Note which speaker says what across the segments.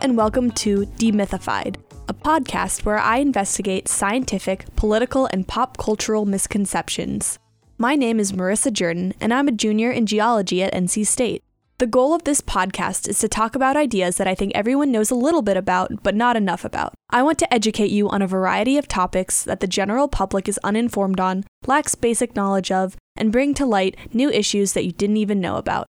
Speaker 1: And welcome to Demythified, a podcast where I investigate scientific, political, and pop cultural misconceptions. My name is Marissa Jordan, and I'm a junior in geology at NC State. The goal of this podcast is to talk about ideas that I think everyone knows a little bit about, but not enough about. I want to educate you on a variety of topics that the general public is uninformed on, lacks basic knowledge of, and bring to light new issues that you didn't even know about.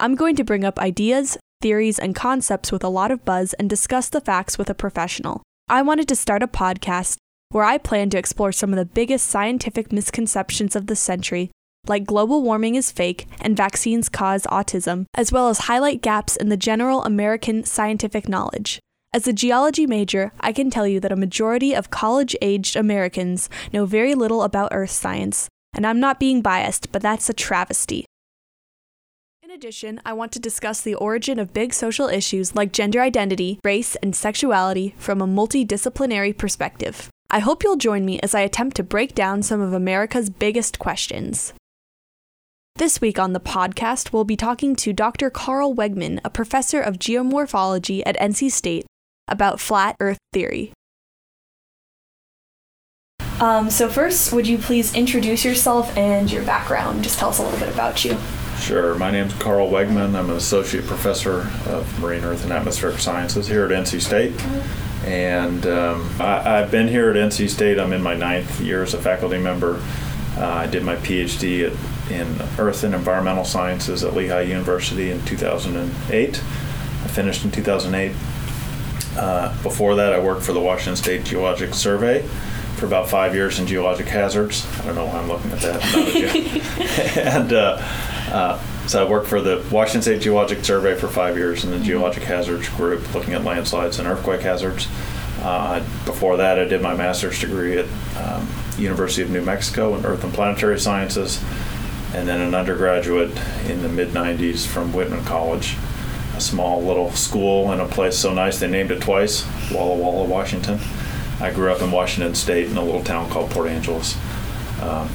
Speaker 1: I'm going to bring up ideas, theories, and concepts with a lot of buzz and discuss the facts with a professional. I wanted to start a podcast where I plan to explore some of the biggest scientific misconceptions of the century like global warming is fake and vaccines cause autism, as well as highlight gaps in the general American scientific knowledge. As a geology major, I can tell you that a majority of college aged Americans know very little about earth science, and I'm not being biased, but that's a travesty. In addition, I want to discuss the origin of big social issues like gender identity, race, and sexuality from a multidisciplinary perspective. I hope you'll join me as I attempt to break down some of America's biggest questions. This week on the podcast, we'll be talking to Dr. Karl Wegmann, a professor of geomorphology at NC State, about flat Earth theory. Um, so, first, would you please introduce yourself and your background? Just tell us a little bit about you.
Speaker 2: Sure. My name is Karl Wegmann. I'm an associate professor of marine earth and atmospheric sciences here at NC State. And um, I, have been here at NC State. I'm in my ninth year as a faculty member. Uh, I did my PhD at in Earth and Environmental Sciences at Lehigh University in 2008. I finished in 2008. Uh, before that, I worked for the Washington State Geologic Survey for about five years in geologic hazards. I don't know why I'm looking at that. and uh, uh, so I worked for the Washington State Geologic Survey for five years in the Geologic Hazards Group, looking at landslides and earthquake hazards. Uh, before that, I did my master's degree at um, University of New Mexico in Earth and Planetary Sciences and then an undergraduate in the mid 90s from Whitman College, a small little school in a place so nice they named it twice, Walla Walla, Washington. I grew up in Washington State in a little town called Port Angeles. Um,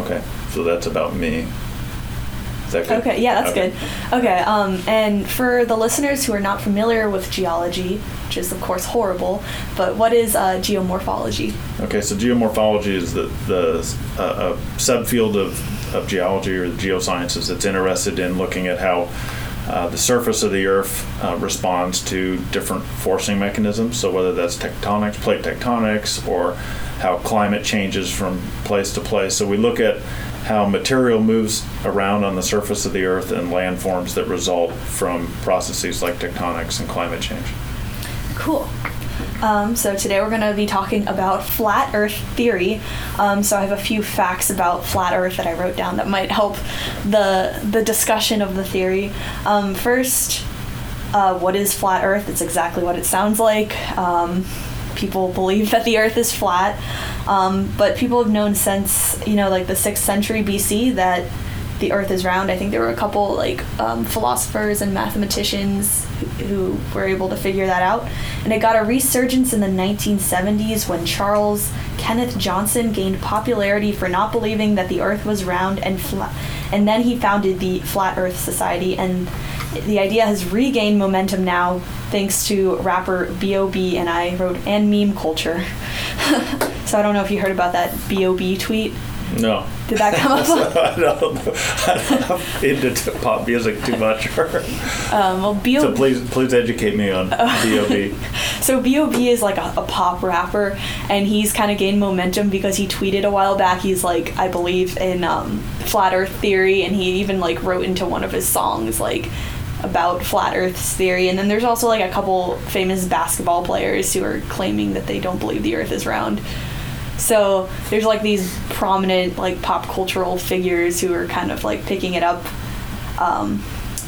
Speaker 2: okay, so that's about me.
Speaker 1: Okay, yeah, that's okay. good. Okay, um, and for the listeners who are not familiar with geology, which is of course horrible, but what is uh, geomorphology?
Speaker 2: Okay, so geomorphology is the the uh, a subfield of, of geology or the geosciences that's interested in looking at how uh, the surface of the Earth uh, responds to different forcing mechanisms. So whether that's tectonics, plate tectonics, or how climate changes from place to place. So we look at how material moves around on the surface of the Earth and landforms that result from processes like tectonics and climate change.
Speaker 1: Cool. Um, so today we're going to be talking about flat Earth theory. Um, so I have a few facts about flat Earth that I wrote down that might help the the discussion of the theory. Um, first, uh, what is flat Earth? It's exactly what it sounds like. Um, people believe that the Earth is flat, um, but people have known since you know like the sixth century BC that the Earth is round. I think there were a couple like um, philosophers and mathematicians who, who were able to figure that out, and it got a resurgence in the 1970s when Charles Kenneth Johnson gained popularity for not believing that the Earth was round and flat, and then he founded the Flat Earth Society and the idea has regained momentum now thanks to rapper B.O.B. and I wrote and meme culture. so I don't know if you heard about that B.O.B. tweet.
Speaker 2: No.
Speaker 1: Did that come up?
Speaker 2: I don't. I'm into pop music too much.
Speaker 1: um, well, B.O.B.
Speaker 2: So please, please educate me on B.O.B.
Speaker 1: so B.O.B. is like a, a pop rapper, and he's kind of gained momentum because he tweeted a while back. He's like, I believe in um, flat Earth theory, and he even like wrote into one of his songs like about flat Earth's theory. And then there's also like a couple famous basketball players who are claiming that they don't believe the Earth is round. So there's like these prominent like pop cultural figures who are kind of like picking it up, um,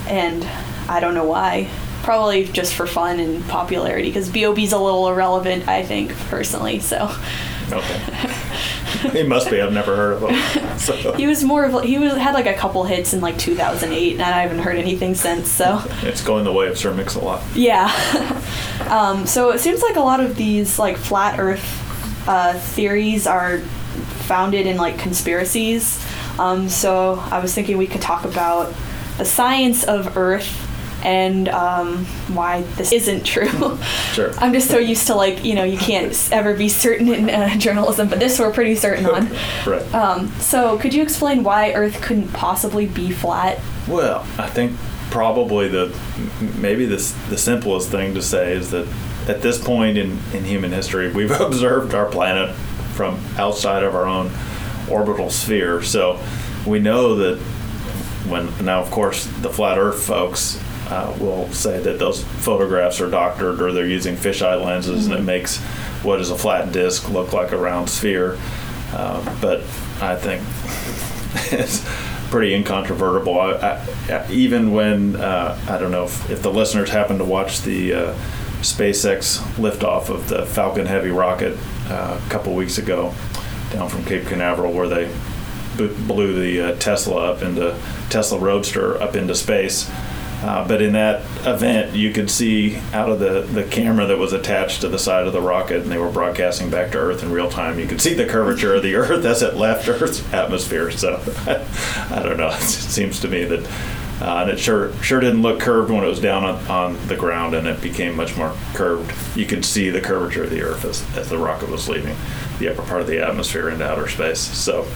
Speaker 1: and I don't know why. Probably just for fun and popularity, because B.O.B.'s a little irrelevant, I think personally. So.
Speaker 2: Okay. he must be. I've never heard of him.
Speaker 1: So. He was more of he was had like a couple hits in like 2008, and I haven't heard anything since. So
Speaker 2: it's going the way of Sir Mix-a-Lot.
Speaker 1: Yeah. um, so it seems like a lot of these like flat Earth uh, theories are founded in like conspiracies. Um, so I was thinking we could talk about the science of Earth and um, why this isn't true.
Speaker 2: Sure.
Speaker 1: I'm just so used to like you know you can't ever be certain in uh, journalism, but this we're pretty certain on.
Speaker 2: right.
Speaker 1: Um, so could you explain why Earth couldn't possibly be flat?
Speaker 2: Well, I think probably the maybe the s- the simplest thing to say is that at this point in, in human history, we've observed our planet from outside of our own orbital sphere. So we know that when now, of course, the flat Earth folks uh, will say that those photographs are doctored or they're using fisheye lenses and it makes what is a flat disk look like a round sphere. Uh, but I think it's pretty incontrovertible. I, I, even when uh, I don't know if, if the listeners happen to watch the uh, SpaceX liftoff of the Falcon Heavy rocket uh, a couple weeks ago down from Cape Canaveral, where they blew the uh, Tesla up into Tesla Roadster up into space. Uh, but in that event, you could see out of the, the camera that was attached to the side of the rocket, and they were broadcasting back to Earth in real time. You could see the curvature of the Earth as it left Earth's atmosphere. So I, don't know. It seems to me that, uh, and it sure sure didn't look curved when it was down on, on the ground, and it became much more curved. You could see the curvature of the Earth as, as the rocket was leaving the upper part of the atmosphere into outer space. So.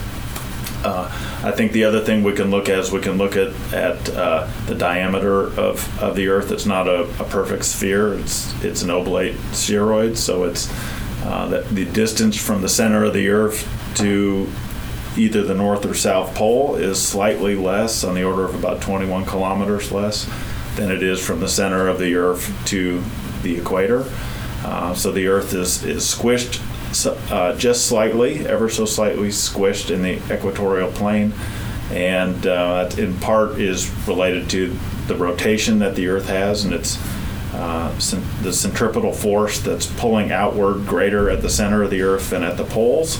Speaker 2: Uh, I think the other thing we can look at is we can look at, at uh, the diameter of, of the Earth. It's not a, a perfect sphere. It's it's an oblate spheroid, so it's uh, that the distance from the center of the Earth to either the north or south pole is slightly less, on the order of about 21 kilometers less, than it is from the center of the Earth to the equator. Uh, so the Earth is is squished uh, just slightly, ever so slightly squished in the equatorial plane, and uh, that in part is related to the rotation that the Earth has, and it's uh, cen- the centripetal force that's pulling outward greater at the center of the Earth than at the poles,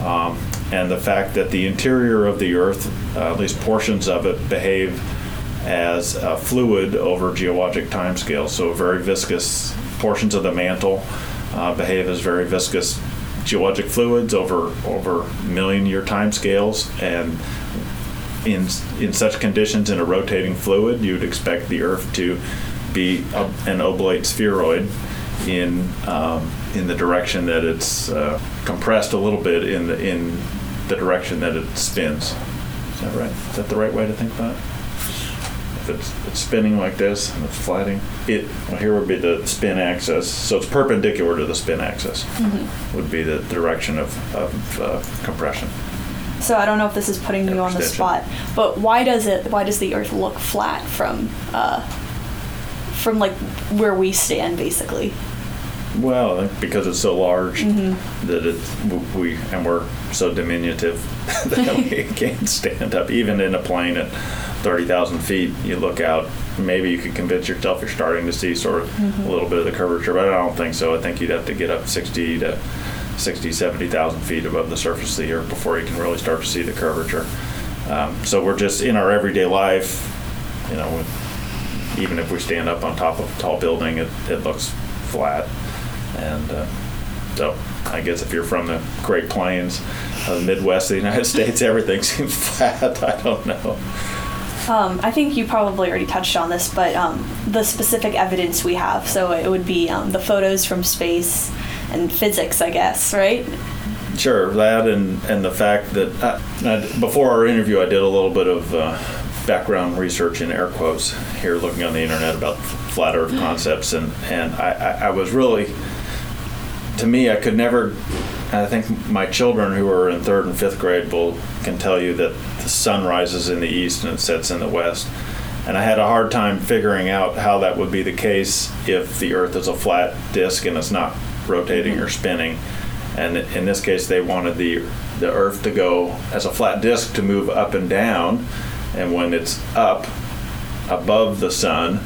Speaker 2: um, and the fact that the interior of the Earth, uh, at least portions of it, behave as a fluid over geologic timescales. So very viscous portions of the mantle uh, behave as very viscous geologic fluids over over million year timescales, and in in such conditions in a rotating fluid, you'd expect the Earth to be a, an oblate spheroid in um, in the direction that it's uh, compressed a little bit in the in the direction that it spins. Is that right? Is that the right way to think about it? If it's, it's spinning like this and it's flatting, it well here would be the spin axis. So it's perpendicular to the spin axis. Would be the direction of, of uh, compression.
Speaker 1: So I don't know if this is putting you on the spot, but why does it? Why does the Earth look flat from uh, from like where we stand, basically?
Speaker 2: Well, uh, because it's so large mm-hmm. that it we and we're so diminutive that we can't stand up. Even in a plane at thirty thousand feet, you look out. Maybe you could convince yourself you're starting to see sort of mm-hmm. a little bit of the curvature, but I don't think so. I think you'd have to get up sixty to 60, 70,000 feet above the surface of the earth before you can really start to see the curvature. Um, so we're just in our everyday life, you know, even if we stand up on top of a tall building, it, it looks flat. And uh, so I guess if you're from the Great Plains, uh, the Midwest of the United States, everything seems flat. I don't know.
Speaker 1: Um, I think you probably already touched on this, but um, the specific evidence we have. So it would be um, the photos from space and physics, I guess, right?
Speaker 2: Sure, that and, and the fact that uh, I, before our interview, I did a little bit of uh, background research in air quotes here, looking on the internet about flat Earth concepts, and and I, I, I was really, to me, I could never. I think my children who are in third and fifth grade will can tell you that the sun rises in the east and it sets in the west. And I had a hard time figuring out how that would be the case if the Earth is a flat disk and it's not rotating or spinning. And in this case, they wanted the the Earth to go as a flat disk to move up and down, and when it's up above the sun,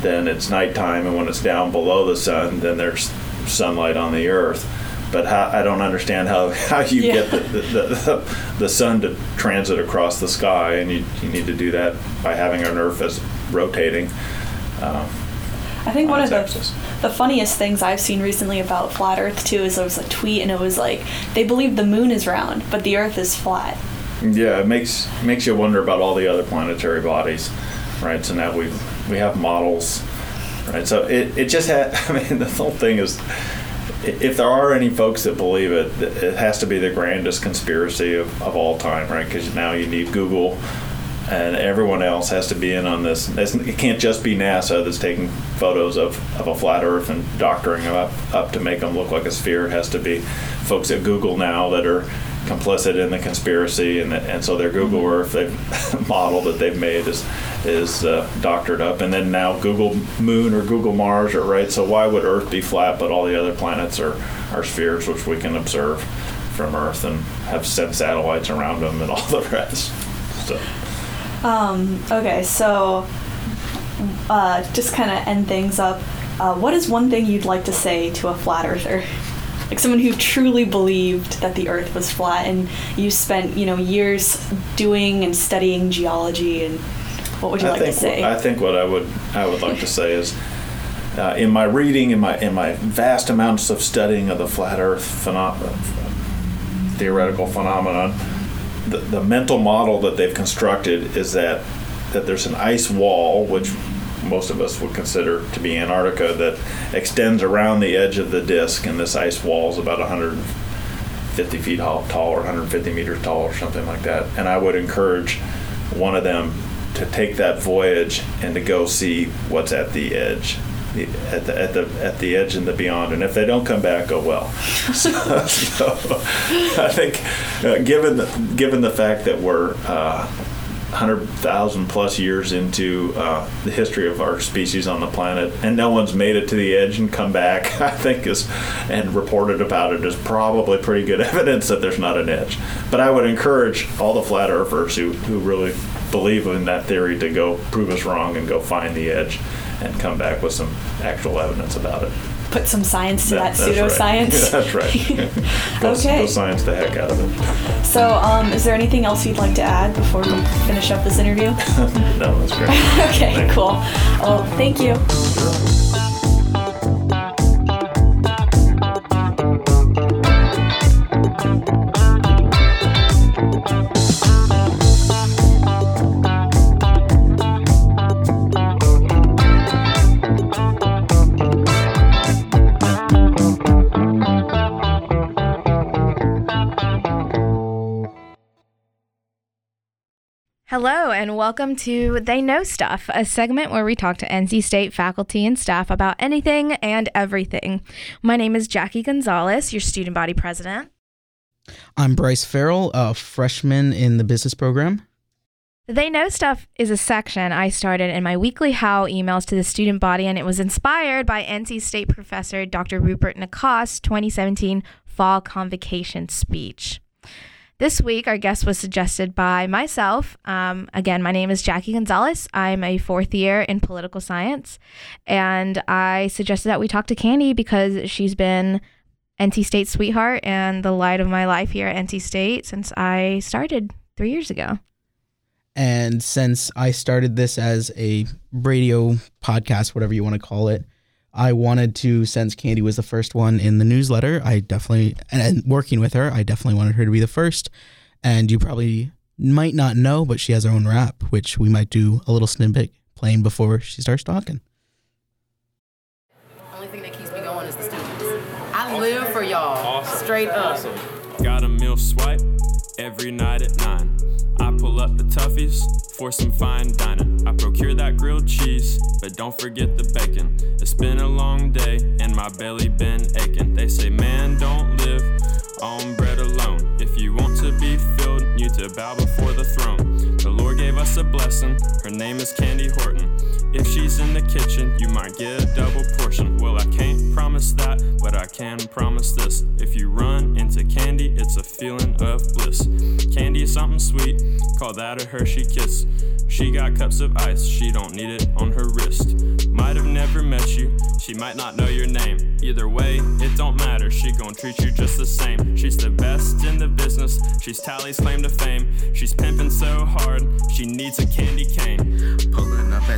Speaker 2: then it's nighttime, and when it's down below the sun, then there's sunlight on the Earth. But how, I don't understand how, how you
Speaker 1: Yeah.
Speaker 2: get the, the, the, the sun to transit across the sky, and you, you need to do that by having an Earth as rotating. Um,
Speaker 1: I think
Speaker 2: on
Speaker 1: one of the the funniest things I've seen recently about flat Earth too is there was a tweet and it was like they believe the moon is round, but the Earth is flat.
Speaker 2: Yeah, it makes makes you wonder about all the other planetary bodies, right? So now we've we have models, right? So it, it just had. I mean, the whole thing is, if there are any folks that believe it, it has to be the grandest conspiracy of, of all time, right? Because now you need Google and everyone else has to be in on this. It can't just be NASA that's taking photos of, of a flat Earth and doctoring them up, up to make them look like a sphere. It has to be folks at Google now that are complicit in the conspiracy, and, and so their Google mm-hmm. Earth model that they've made is is uh, doctored up, and then now Google Moon or Google Mars are right. So why would Earth be flat, but all the other planets are are spheres, which we can observe from Earth and have sent satellites around them and all the rest. So.
Speaker 1: Um, okay, so uh, just kind of end things up. Uh, what is one thing you'd like to say to a flat earther? Like someone who truly believed that the Earth was flat, and you spent you know years doing and studying geology, and what would you I like
Speaker 2: to
Speaker 1: say?
Speaker 2: I think what I would I would like to say is. Uh, in my reading, in my in my vast amounts of studying of the flat Earth phenomenon, theoretical phenomenon, the, the mental model that they've constructed is that that there's an ice wall, which most of us would consider to be Antarctica, that extends around the edge of the disk, and this ice wall is about 150 feet tall or 150 meters tall or something like that. And I would encourage one of them to take that voyage and to go see what's at the edge at the at the at the edge and the beyond. And if they don't come back, oh well. so, so I think, uh, given the, given the fact that we're uh, hundred thousand plus years into uh, the history of our species on the planet, and no one's made it to the edge and come back. I think is and reported about it is probably pretty good evidence that there's not an edge. But I would encourage all the flat earthers who who really believe in that theory to go prove us wrong and go find the edge and come back with some actual evidence about it.
Speaker 1: Put some science to that, that pseudoscience.
Speaker 2: Right. that's right. go,
Speaker 1: okay.
Speaker 2: Go science the heck out of it.
Speaker 1: So, um, is there anything else you'd like to add before we finish up this interview?
Speaker 2: no, that's great.
Speaker 1: okay, cool. Well, thank you.
Speaker 3: Hello, and welcome to They Know Stuff, a segment where we talk to NC State faculty and staff about anything and everything. My name is Jackie Gonzalez, your student body president.
Speaker 4: I'm Bryce Farrell, a freshman in the business program.
Speaker 3: They Know Stuff is a section I started in my weekly How emails to the student body, and it was inspired by NC State professor Dr. Rupert Nacoste's 2017 fall convocation speech. This week, our guest was suggested by myself. Um, again, my name is Jackie Gonzalez. I'm a fourth year in political science. And I suggested that we talk to Candy because she's been NC State sweetheart and the light of my life here at NC State since I started three years ago.
Speaker 4: And since I started this as a radio podcast, whatever you want to call it, I wanted to, since Candy was the first one in the newsletter, I definitely, and working with her, I definitely wanted her to be the first. And you probably might not know, but she has her own rap, which we might do a little snippet playing before she starts talking.
Speaker 5: Only thing that keeps me going is the students. I live for y'all, awesome. straight up. Awesome.
Speaker 6: Got a meal swipe every night at nine. I pull up the Tuffy's for some fine dining. I procure that grilled cheese, but don't forget the bacon. It's been a long day and my belly been aching. They say, man, don't live on bread alone. If you want to be filled, you to bow before the throne. The Lord gave us a blessing. Her name is Candy Horton. If she's in the kitchen, you might get a double portion. Well, I can't promise that, but I can promise this. If you run into candy, it's a feeling of bliss. Candy is something sweet, call that a Hershey kiss. She got cups of ice, she don't need it on her wrist. Might have never met you, she might not know your name. Either way, it don't matter, she gon' treat you just the same. She's the best in the business, she's Talley's claim to fame. She's pimping so hard, she needs a candy cane.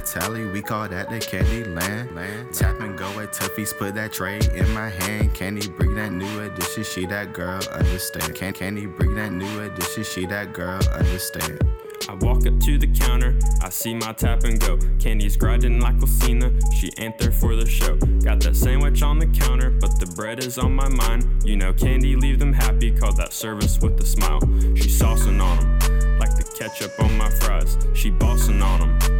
Speaker 7: Talley, we call that the candy land. land. Tap and go at Tuffy's, put that tray in my hand. Candy bring that new addition, she that girl, understand. Can Candy bring that new addition, she that girl, understand.
Speaker 6: I walk up to the counter, I see my tap and go. Candy's grinding like Lucina, she ain't there for the show. Got that sandwich on the counter, but the bread is on my mind. You know, Candy leave them happy, call that service with a smile. She saucing on them, like the ketchup on my fries. She bossing on them, the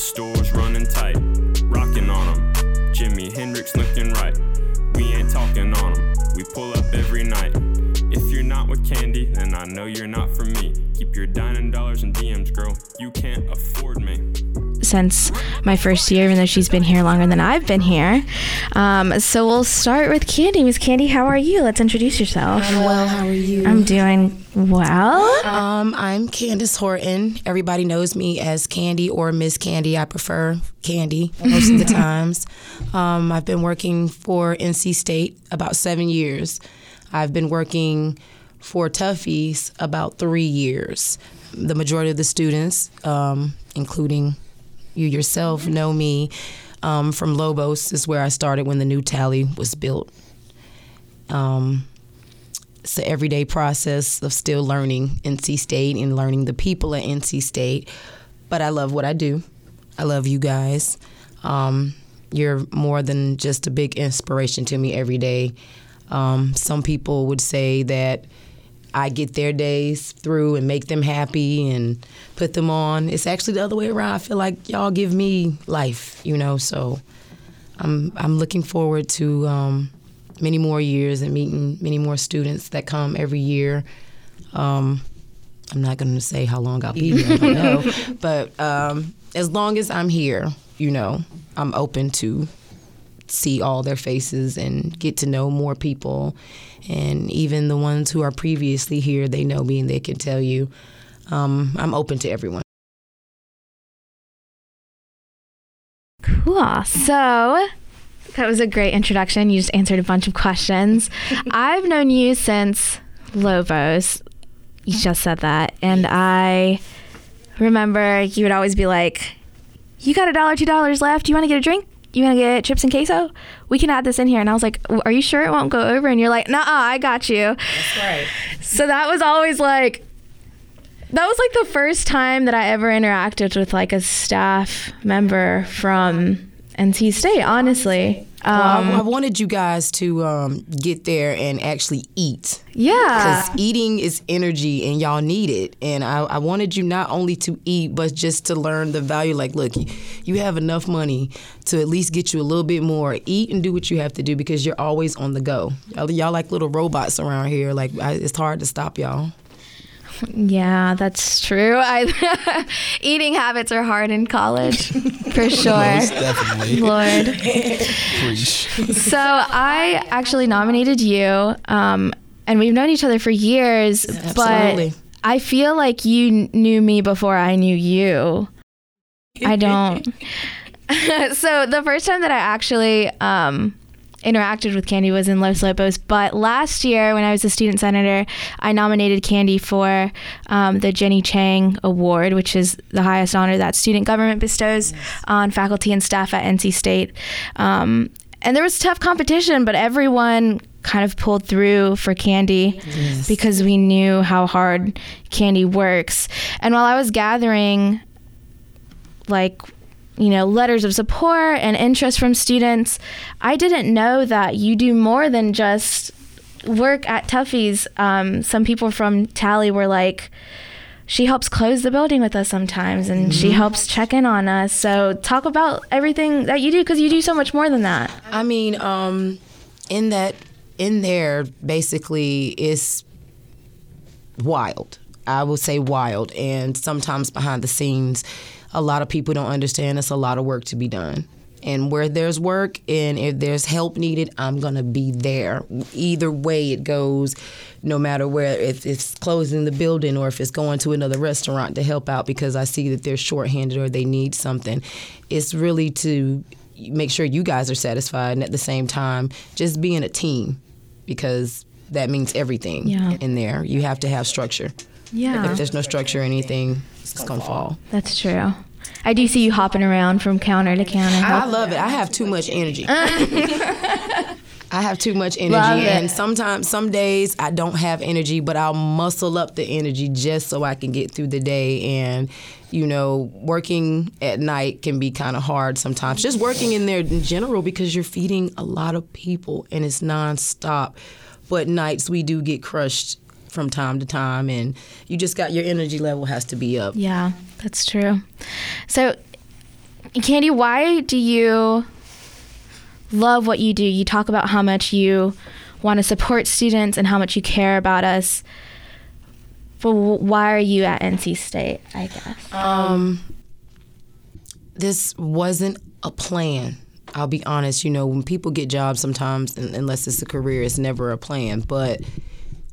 Speaker 6: store's running tight, rocking on them. Jimi Hendrix looking right, we ain't talking on them. We pull up every night. If you're not with Candy, then I know you're not for me. Keep your dining dollars and DMs, girl. You can't afford me.
Speaker 3: Since my first year, even though she's been here longer than I've been here. Um, so we'll start with Candy. Miss Candy, how are you? Let's introduce yourself.
Speaker 8: I'm well. How are you?
Speaker 3: I'm doing well.
Speaker 8: Um, I'm Candace Horton. Everybody knows me as Candy or Miss Candy. I prefer Candy most of the times. Um, I've been working for NC State about seven years. I've been working for Tuffy's about three years. The majority of the students, um, including you yourself, know me um, from Lobos. Is where I started when the new Talley was built. Um, it's the everyday process of still learning NC State and learning the people at NC State. But I love what I do. I love you guys. Um, you're more than just a big inspiration to me every day. Um, some people would say that I get their days through and make them happy and put them on. It's actually the other way around. I feel like y'all give me life, you know. So I'm I'm looking forward to um, many more years and meeting many more students that come every year. Um, I'm not going to say how long I'll be here, I don't know. but um, as long as I'm here, you know, I'm open to see all their faces and get to know more people. And even the ones who are previously here, they know me and they can tell you um, I'm open to everyone.
Speaker 3: Cool. So that was a great introduction. You just answered a bunch of questions. I've known you since Lobos. You just said that. And I remember you would always be like, You got a dollar, two dollars left. You want to get a drink? You want to get chips and queso? We can add this in here. And I was like, Are you sure it won't go over? And you're like, Nah, I got you.
Speaker 8: That's right.
Speaker 3: So that was always like, that was like the first time that I ever interacted with like a staff member from NC State, honestly.
Speaker 8: Well, I-
Speaker 3: Um,
Speaker 8: I, wanted you guys to um, get there and actually eat.
Speaker 3: yeah.
Speaker 8: Because eating is energy and y'all need it. And I, I wanted you not only to eat, but just to learn the value. Like, look, you, you have enough money to at least get you a little bit more. Eat and do what you have to do because you're always on the go. Y'all, y'all like little robots around here. Like, I, it's hard to stop y'all.
Speaker 3: Yeah, that's true. I, eating habits are hard in college, for sure.
Speaker 4: Most definitely.
Speaker 3: Lord.
Speaker 4: Preach.
Speaker 3: So I actually nominated you, um, and we've known each other for years,
Speaker 8: Absolutely.
Speaker 3: but I feel like you knew me before I knew you. I don't. so the first time that I actually um, interacted with Candy was in Los Lobos, but last year when I was a student senator, I nominated Candy for um, the Jenny Chang Award, which is the highest honor that student government bestows on faculty and staff at NC State. Um, and there was tough competition, but everyone kind of pulled through for Candy because we knew how hard Candy works. And while I was gathering like you know letters of support and interest from students. I didn't know that you do more than just work at tuffy's. Um, some people from Talley were like she helps close the building with us sometimes and she helps check in on us. So talk about everything that you do because you do so much more than that.
Speaker 8: I mean, um, in that, in there, basically, is wild. I would say wild, and sometimes behind the scenes, a lot of people don't understand. It's a lot of work to be done. And where there's work and if there's help needed, I'm gonna be there. Either way it goes, no matter where if it's closing the building or if it's going to another restaurant to help out because I see that they're shorthanded or they need something. It's really to make sure you guys are satisfied and at the same time just being a team because that means everything
Speaker 3: Yeah.
Speaker 8: in there. You have to have structure.
Speaker 3: Yeah
Speaker 8: If there's no structure or anything, it's gonna fall.
Speaker 3: that's true i do see you hopping around from counter to counter
Speaker 8: I love it. I have too much energy. I have too much energy,
Speaker 3: Love it.
Speaker 8: and sometimes, some days I don't have energy, but I'll muscle up the energy just so I can get through the day. And you know, working at night can be kind of hard sometimes. Just working in there in general because you're feeding a lot of people and it's nonstop. But nights we do get crushed from time to time, and you just got your energy level has to be up.
Speaker 3: Yeah, that's true. So, Candy, why do you love what you do? You talk about how much you want to support students and how much you care about us. But why are you at NC State? I guess.
Speaker 8: Um, this wasn't a plan. I'll be honest. You know, when people get jobs, sometimes, unless it's a career, it's never a plan. But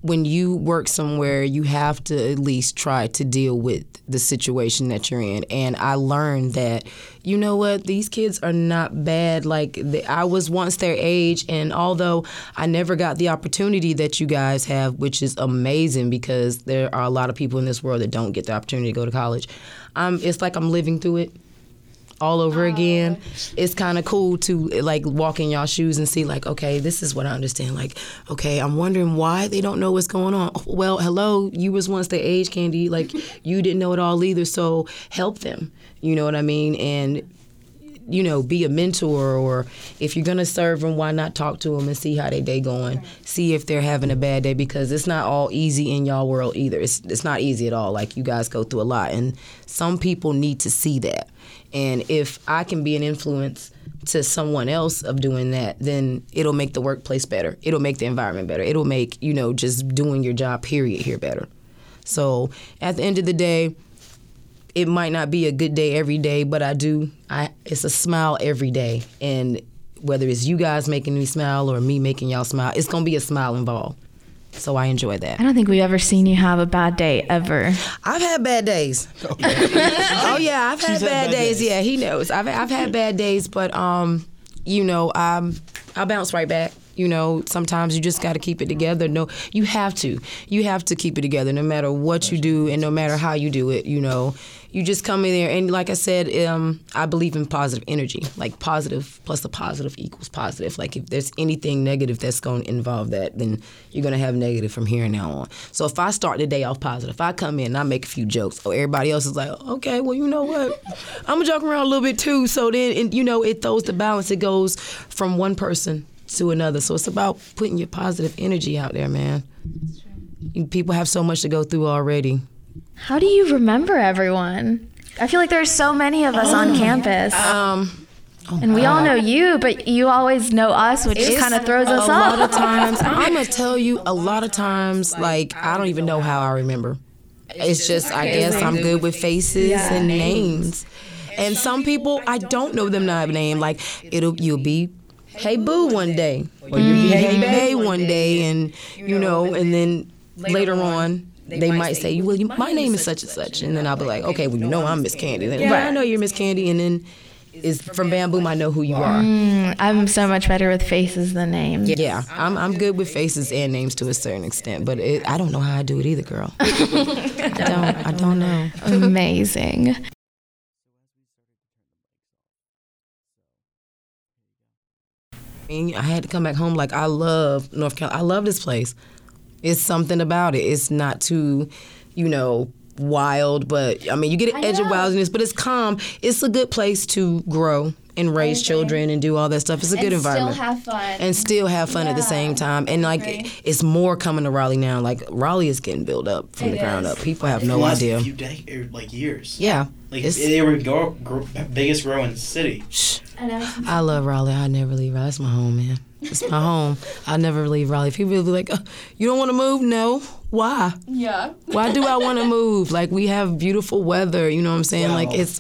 Speaker 8: when you work somewhere, you have to at least try to deal with the situation that you're in. And I learned that, you know what, these kids are not bad. Like, they, I was once their age, and although I never got the opportunity that you guys have, which is amazing because there are a lot of people in this world that don't get the opportunity to go to college, um, it's like I'm living through it all over oh, again. It's kind of cool to like walk in y'all shoes and see like, okay, this is what I understand. Like, okay, I'm wondering why they don't know what's going on. Oh, well, hello, you was once their age, Candy. Like, you didn't know it all either. So help them. You know what I mean? And you know, be a mentor, or if you're gonna serve them, why not talk to them and see how their day going? See if they're having a bad day because it's not all easy in y'all world either. It's it's not easy at all. Like you guys go through a lot, and some people need to see that. And if I can be an influence to someone else of doing that, then it'll make the workplace better. It'll make the environment better. It'll make you know just doing your job period here better. So at the end of the day, it might not be a good day every day, but I do. I it's a smile every day, and whether it's you guys making me smile or me making y'all smile, it's gonna be a smile involved. So I enjoy that.
Speaker 3: I don't think we've ever seen you have a bad day ever.
Speaker 8: I've had bad days. oh yeah, I've had bad, days. Yeah, he knows. I've I've had bad days, but um, you know, um, I bounce right back. You know, sometimes you just got to keep it together. No, you have to. You have to keep it together, no matter what you do and no matter how you do it. You know, you just come in there and, like I said, um, I believe in positive energy. Like positive plus a positive equals positive. Like if there's anything negative that's going to involve that, then you're going to have negative from here and now on. So if I start the day off positive, if I come in and I make a few jokes, oh, everybody else is like, okay, well, you know what? I'm gonna joke around a little bit too. So then, and, you know, it throws the balance. It goes from one person to another. So it's about putting your positive energy out there, man. People have so much to go through already.
Speaker 3: How do you remember everyone? I feel like there's so many of us on campus.
Speaker 8: Um,
Speaker 3: and we all know you, but you always know us, which just kind of throws us off.
Speaker 8: a lot of times. I'm gonna tell you a lot of times like i don't even know how i remember. It's just i guess i'm good with faces and names. And some people i don't know them by name. Like it'll you'll be hey boo one day. Or you'll be hey bae one day. And you know and then later on they might say, "Well, you, my name is such and such," and then I'll be like, "Okay, well, you know I'm Miss Candy." Then, right, I know you're Miss Candy, and then is from Bam Boom. I know who you are.
Speaker 3: Mm, I'm so much better with faces than names.
Speaker 8: Yeah, I'm I'm good with faces and names to a certain extent, but it, I don't know how I do it either, girl. I don't. I don't know.
Speaker 3: Amazing.
Speaker 8: I had to come back home. Like I love North Carolina. I love this place. It's something about it. It's not too, you know, wild, but I mean, you get an edge of wildness, but it's calm. It's a good place to grow and raise children and do all that stuff. It's a good environment.
Speaker 3: And still have fun.
Speaker 8: and still have fun at the same time. And like, it's more coming to Raleigh now. Like Raleigh is getting built up from the ground up. People have no
Speaker 4: last
Speaker 8: idea.
Speaker 4: few day, or er, like years.
Speaker 8: Yeah,
Speaker 4: Like
Speaker 8: It's-
Speaker 4: they were grow, grow, biggest grow in the city.
Speaker 8: I know. I love Raleigh. I never leave Raleigh. That's my home, man. It's my home. I never leave Raleigh. People will be like, "Uh, "You don't want to move?" No. Why?
Speaker 1: Yeah.
Speaker 8: Why do I want to move? Like we have beautiful weather. You know what I'm saying? Like it's,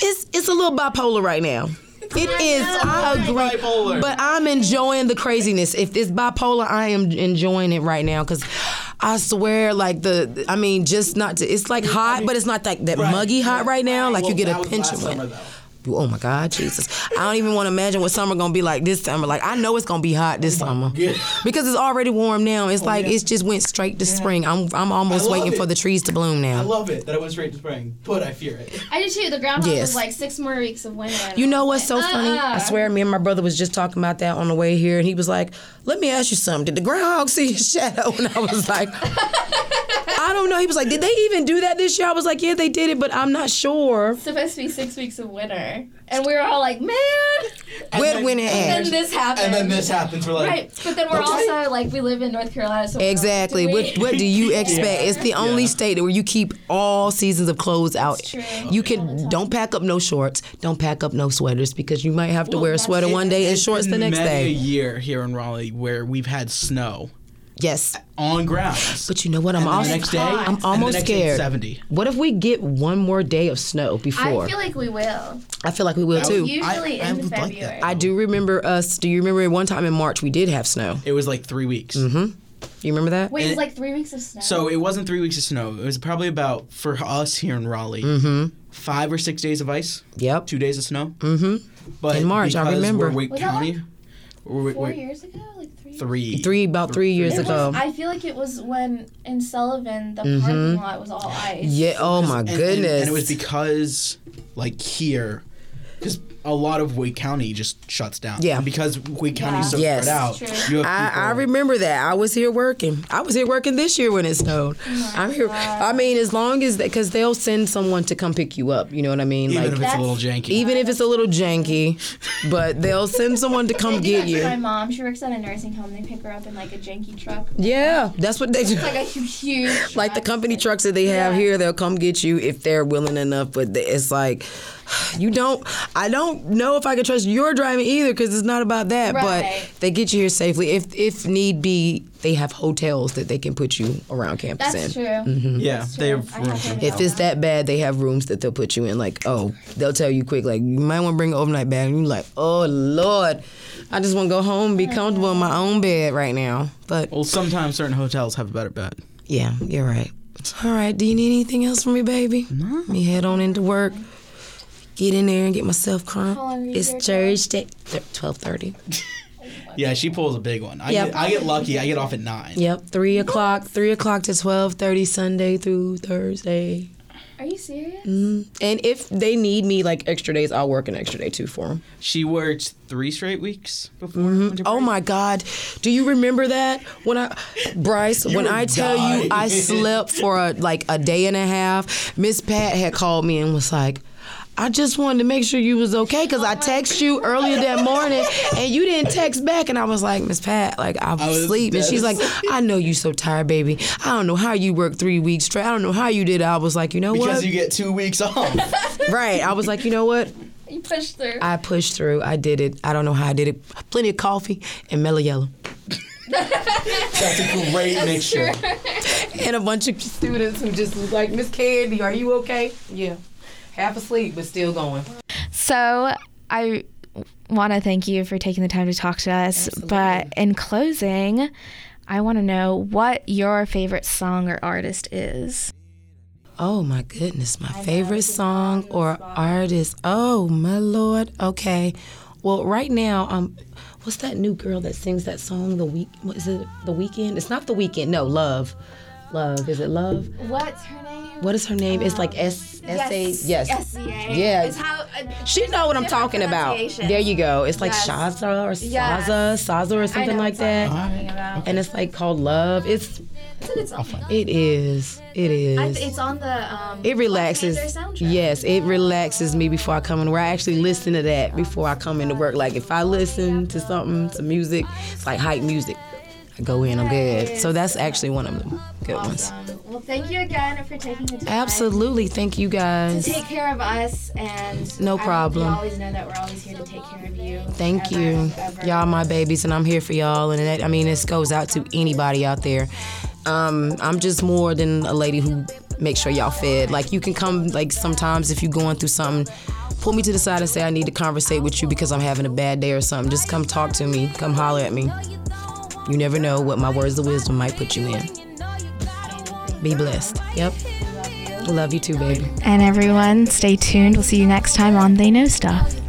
Speaker 8: it's it's a little bipolar right now. It is. I agree.
Speaker 4: bipolar.
Speaker 8: But I'm enjoying the craziness. If it's bipolar, I am enjoying it right now because. I swear, like the, I mean, just not to. It's like hot, but it's not like that muggy hot right now. Like you get a pinch of it. Oh my God, Jesus! I don't even want to imagine what summer gonna be like this summer. Like I know it's gonna be hot this oh summer because it's already warm now. It's oh, like it's just went straight to spring. I'm I'm almost waiting
Speaker 4: it.
Speaker 8: for the trees to bloom now.
Speaker 4: I love it that it went straight to spring, but I fear it.
Speaker 3: I did too. The groundhog
Speaker 8: Yes.
Speaker 3: was like six more weeks of winter.
Speaker 8: You know what's so
Speaker 3: like,
Speaker 8: funny?
Speaker 3: uh-uh.
Speaker 8: I swear, me and my brother was just talking about that on the way here, and he was like, "Let me ask you something. Did the groundhog see his shadow?" And I was like, "I don't know." He was like, "Did they even do that this year?" I was like, "Yeah, they did it, but I'm not sure."
Speaker 3: It's supposed to be six weeks of winter, and we were all like, "Man!"
Speaker 8: When when it
Speaker 3: And then this happened.
Speaker 4: And then this happens. We're like,
Speaker 3: Right, but then we're
Speaker 4: Okay.
Speaker 3: also like we live in North Carolina, so
Speaker 8: exactly.
Speaker 3: like,
Speaker 8: What
Speaker 3: do we-
Speaker 8: what do you expect? It's the only
Speaker 4: Yeah.
Speaker 8: state where you keep all seasons of clothes out.
Speaker 3: true.
Speaker 8: You can don't pack up no shorts, don't pack up no sweaters because you might have to wear a sweater one day and shorts the next
Speaker 4: many a
Speaker 8: day.
Speaker 4: year here in Raleigh where we've had snow
Speaker 8: Yes,
Speaker 4: on grounds.
Speaker 8: but you know what? I'm
Speaker 4: and then
Speaker 8: also
Speaker 4: next day,
Speaker 8: I'm
Speaker 4: and the
Speaker 8: almost
Speaker 4: next day
Speaker 8: scared.
Speaker 4: Seventy.
Speaker 8: What if we get one more day of snow before?
Speaker 3: I feel like we will.
Speaker 8: I feel like we will
Speaker 4: That
Speaker 8: too.
Speaker 3: Usually
Speaker 4: I- I
Speaker 3: in
Speaker 4: like that.
Speaker 3: February.
Speaker 8: I do remember us. Do you remember one time in March we did have snow?
Speaker 4: It was like three weeks. Mm-hmm.
Speaker 8: You remember that?
Speaker 3: Wait, it was like three weeks of snow.
Speaker 4: So it wasn't three weeks of snow. It was probably about for us here in Raleigh,
Speaker 8: Mm-hmm.
Speaker 4: five or six days of ice,
Speaker 8: Yep.
Speaker 4: two days of snow. Mm-hmm. But
Speaker 8: In March, I remember.
Speaker 4: We're Wake
Speaker 3: Was that
Speaker 4: County. we're,
Speaker 3: four
Speaker 4: we're-
Speaker 3: years ago, like three.
Speaker 4: three.
Speaker 8: Three about three years
Speaker 3: It was-
Speaker 8: ago.
Speaker 3: I feel like it was when in Sullivan the mm-hmm. parking lot was all ice.
Speaker 8: Yeah. Oh my
Speaker 4: And- and-
Speaker 8: goodness.
Speaker 4: And, it was because, like here, because a lot of Wake County just shuts down.
Speaker 8: Yeah.
Speaker 4: And because Wake County's so
Speaker 8: Yes.
Speaker 4: spread out,
Speaker 3: True.
Speaker 4: you have
Speaker 8: I, I remember that. I was here working. I was here working this year when it snowed. Oh I'm here. I mean, as long as because they'll send someone to come pick you up. You know what I mean?
Speaker 4: even
Speaker 8: like
Speaker 4: if it's a little janky.
Speaker 8: even if it's a little janky, but they'll send someone to come get you.
Speaker 3: my mom. She works at a nursing home. They pick her up in like a janky truck.
Speaker 8: Yeah, that's what they do.
Speaker 3: It's like a hu- huge.
Speaker 8: like the
Speaker 3: truck.
Speaker 8: company trucks that they have
Speaker 3: Yeah.
Speaker 8: here, they'll come get you if they're willing enough. But it's like, you don't. I don't know if I can trust your driving either because it's not about that.
Speaker 3: Right.
Speaker 8: But they get you here safely. If if need be, they have hotels that they can put you around campus in.
Speaker 3: That's
Speaker 8: in.
Speaker 3: true. Mm-hmm.
Speaker 4: yeah,
Speaker 3: That's
Speaker 4: they
Speaker 3: true.
Speaker 4: have
Speaker 3: I have
Speaker 4: rooms.
Speaker 8: If it's that bad, they have rooms that they'll put you in. Like, oh, they'll tell you quick, like, you might want to bring an overnight bag. And you're like, oh, Lord, I just want to go home and be comfortable in my own bed right now. But
Speaker 4: Well, sometimes certain hotels have a better bed.
Speaker 8: Yeah, you're right. All right. Do you need anything else from me, baby? No. Me head on into work. Get in there and get myself crunk.
Speaker 3: How long are you
Speaker 8: It's
Speaker 3: there
Speaker 8: Thursday, twelve thirty.
Speaker 4: Yeah, she pulls a big one. I,
Speaker 8: Yep.
Speaker 4: get, I get lucky. I get off at nine.
Speaker 8: Yep, three o'clock. Three o'clock to twelve thirty Sunday through Thursday.
Speaker 3: Are you serious? Mm-hmm.
Speaker 8: And if they need me like extra days, I'll work an extra day too for them.
Speaker 4: She worked three straight weeks before. Mm-hmm. winter
Speaker 8: Oh my God! Do you remember that when I, Bryce? when I tell you I slept for a, like a day and a half, Miss Pat had called me and was like. I just wanted to make sure you was okay because I texted you earlier that morning and you didn't text back and I was like Miss Pat like I was,
Speaker 4: was
Speaker 8: asleep and she's like. I know you so tired baby I don't know how you worked three weeks straight I don't know how you did it I was like you know
Speaker 4: Because
Speaker 8: what Because
Speaker 4: you get two weeks off.
Speaker 8: right I was like you know what
Speaker 3: You pushed through.
Speaker 8: I pushed through I did it I don't know how I did it plenty of coffee and Mello Yello
Speaker 4: That's a great mixture.
Speaker 8: and a bunch of students who just was like, Miss Candy, are you okay? Yeah. Half asleep, but still going.
Speaker 3: So I want to thank you for taking the time to talk to us. But in closing, I want to know what your favorite song or artist is.
Speaker 8: Oh my goodness, my favorite song or artist. Oh my lord. Okay. Well, right now, um, what's that new girl that sings that song? The week? What is it? The Weeknd? It's not the Weeknd. No, Love. Love. Is it Love?
Speaker 3: What's her name?
Speaker 8: What is her name? It's like S S A. Yes.
Speaker 3: S-C-A.
Speaker 8: Yeah.
Speaker 3: It's how, uh,
Speaker 8: She know what I'm
Speaker 3: different
Speaker 8: talking about.
Speaker 3: pronunciations.
Speaker 8: There you go. It's like
Speaker 3: Yes.
Speaker 8: Shaza or
Speaker 3: Yes.
Speaker 8: Saza, Saza or
Speaker 3: I
Speaker 8: something
Speaker 3: know
Speaker 8: like
Speaker 3: what song you're
Speaker 8: that.
Speaker 3: talking about.
Speaker 8: And it's like called Love. It's
Speaker 3: It's a good song.
Speaker 8: it is. It is.
Speaker 3: I, it's on the. Um,
Speaker 8: it relaxes.
Speaker 3: Black Panther soundtrack.
Speaker 8: Yes, it relaxes me before I come in work. I actually listen to that before I come into work. Like if I listen to something, to music, it's like hype music. I go in, I'm good. So that's actually one of the good ones.
Speaker 3: Well, thank you again for taking the time.
Speaker 8: Absolutely. Thank you guys.
Speaker 3: To take care of us and
Speaker 8: No problem.
Speaker 3: We always know that we're always here to take care of you.
Speaker 8: Thank
Speaker 3: forever,
Speaker 8: you.
Speaker 3: ever.
Speaker 8: Y'all my babies and I'm here for y'all and that, I mean this goes out to anybody out there. Um, I'm just more than a lady who makes sure y'all fed. Like you can come like sometimes if you're going through something, pull me to the side and say I need to conversate with you because I'm having a bad day or something. Just come talk to me. Come holler at me. You never know what my words of wisdom might put you in. Be blessed. Yep. Love you too, baby.
Speaker 3: And everyone, stay tuned. We'll see you next time on They Know Stuff.